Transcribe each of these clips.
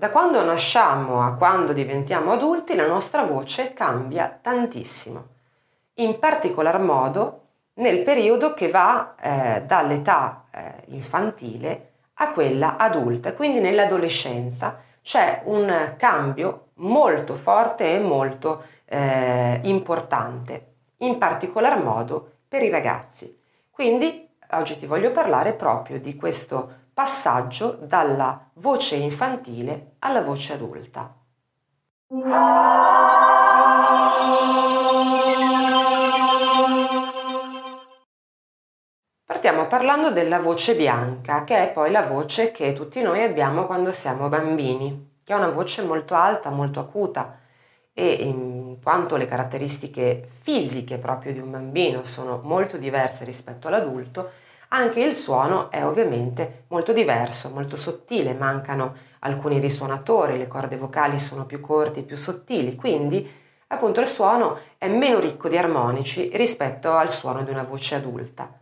Da quando nasciamo a quando diventiamo adulti la nostra voce cambia tantissimo, in particolar modo nel periodo che va eh, dall'età eh, infantile a quella adulta, quindi nell'adolescenza c'è un cambio molto forte e molto eh, importante, in particolar modo per i ragazzi. Quindi oggi ti voglio parlare proprio di questo passaggio dalla voce infantile alla voce adulta. Partiamo parlando della voce bianca, che è poi la voce che tutti noi abbiamo quando siamo bambini, che è una voce molto alta, molto acuta e in quanto le caratteristiche fisiche proprio di un bambino sono molto diverse rispetto all'adulto, anche il suono è ovviamente molto diverso, molto sottile, mancano alcuni risuonatori, le corde vocali sono più corti, più sottili, quindi appunto il suono è meno ricco di armonici rispetto al suono di una voce adulta.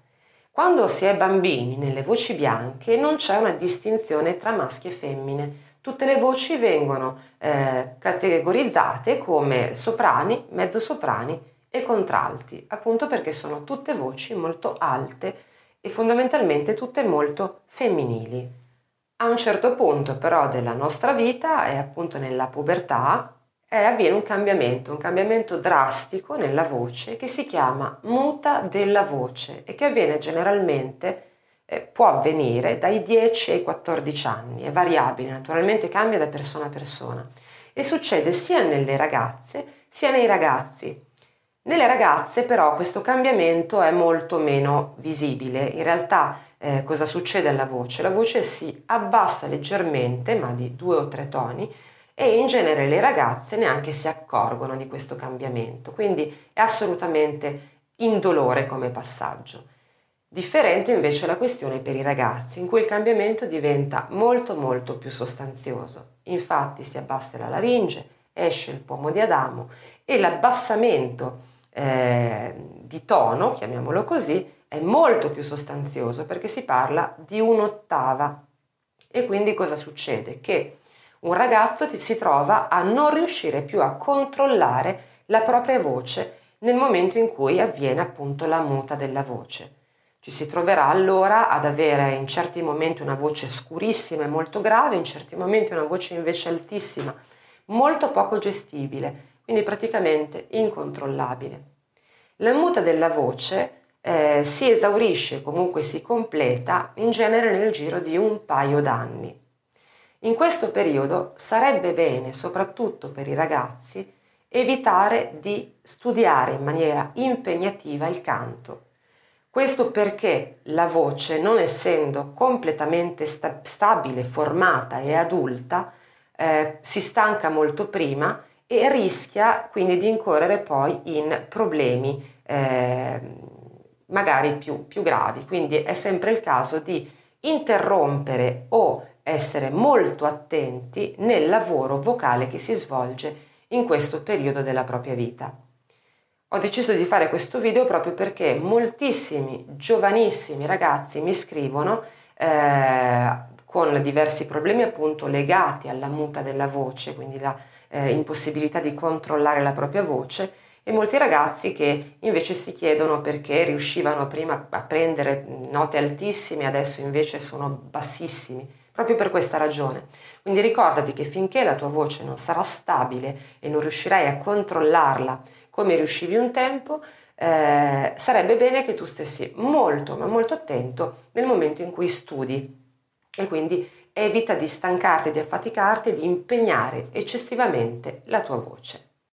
Quando si è bambini nelle voci bianche non c'è una distinzione tra maschi e femmine. Tutte le voci vengono eh, categorizzate come soprani, mezzosoprani e contralti, appunto perché sono tutte voci molto alte e fondamentalmente tutte molto femminili. A un certo punto però della nostra vita, e appunto nella pubertà, eh, avviene un cambiamento, un cambiamento drastico nella voce che si chiama muta della voce e che avviene generalmente, eh, può avvenire dai 10 ai 14 anni, è variabile, naturalmente cambia da persona a persona e succede sia nelle ragazze sia nei ragazzi. Nelle ragazze però questo cambiamento è molto meno visibile. In realtà eh, cosa succede alla voce? La voce si abbassa leggermente, ma di due o tre toni, e in genere le ragazze neanche si accorgono di questo cambiamento, quindi è assolutamente indolore come passaggio. Differente invece la questione per i ragazzi, in cui il cambiamento diventa molto molto più sostanzioso. Infatti si abbassa la laringe, esce il pomo di Adamo e l'abbassamento eh, di tono, chiamiamolo così, è molto più sostanzioso perché si parla di un'ottava. E quindi cosa succede? Che un ragazzo si trova a non riuscire più a controllare la propria voce nel momento in cui avviene appunto la muta della voce. Ci si troverà allora ad avere in certi momenti una voce scurissima e molto grave, in certi momenti una voce invece altissima, molto poco gestibile, quindi praticamente incontrollabile. La muta della voce eh, si esaurisce, comunque si completa, in genere nel giro di un paio d'anni. In questo periodo sarebbe bene, soprattutto per i ragazzi, evitare di studiare in maniera impegnativa il canto. Questo perché la voce, non essendo completamente sta- stabile, formata e adulta, eh, si stanca molto prima e rischia quindi di incorrere poi in problemi eh, magari più, più gravi. Quindi è sempre il caso di interrompere o essere molto attenti nel lavoro vocale che si svolge in questo periodo della propria vita. Ho deciso di fare questo video proprio perché moltissimi giovanissimi ragazzi mi scrivono eh, con diversi problemi appunto legati alla muta della voce, quindi la eh, impossibilità di controllare la propria voce e molti ragazzi che invece si chiedono perché riuscivano prima a prendere note altissime, adesso invece sono bassissimi, proprio per questa ragione. Quindi ricordati che finché la tua voce non sarà stabile e non riuscirai a controllarla come riuscivi un tempo, eh, sarebbe bene che tu stessi molto, ma molto attento nel momento in cui studi e quindi evita di stancarti, di affaticarti, di impegnare eccessivamente la tua voce.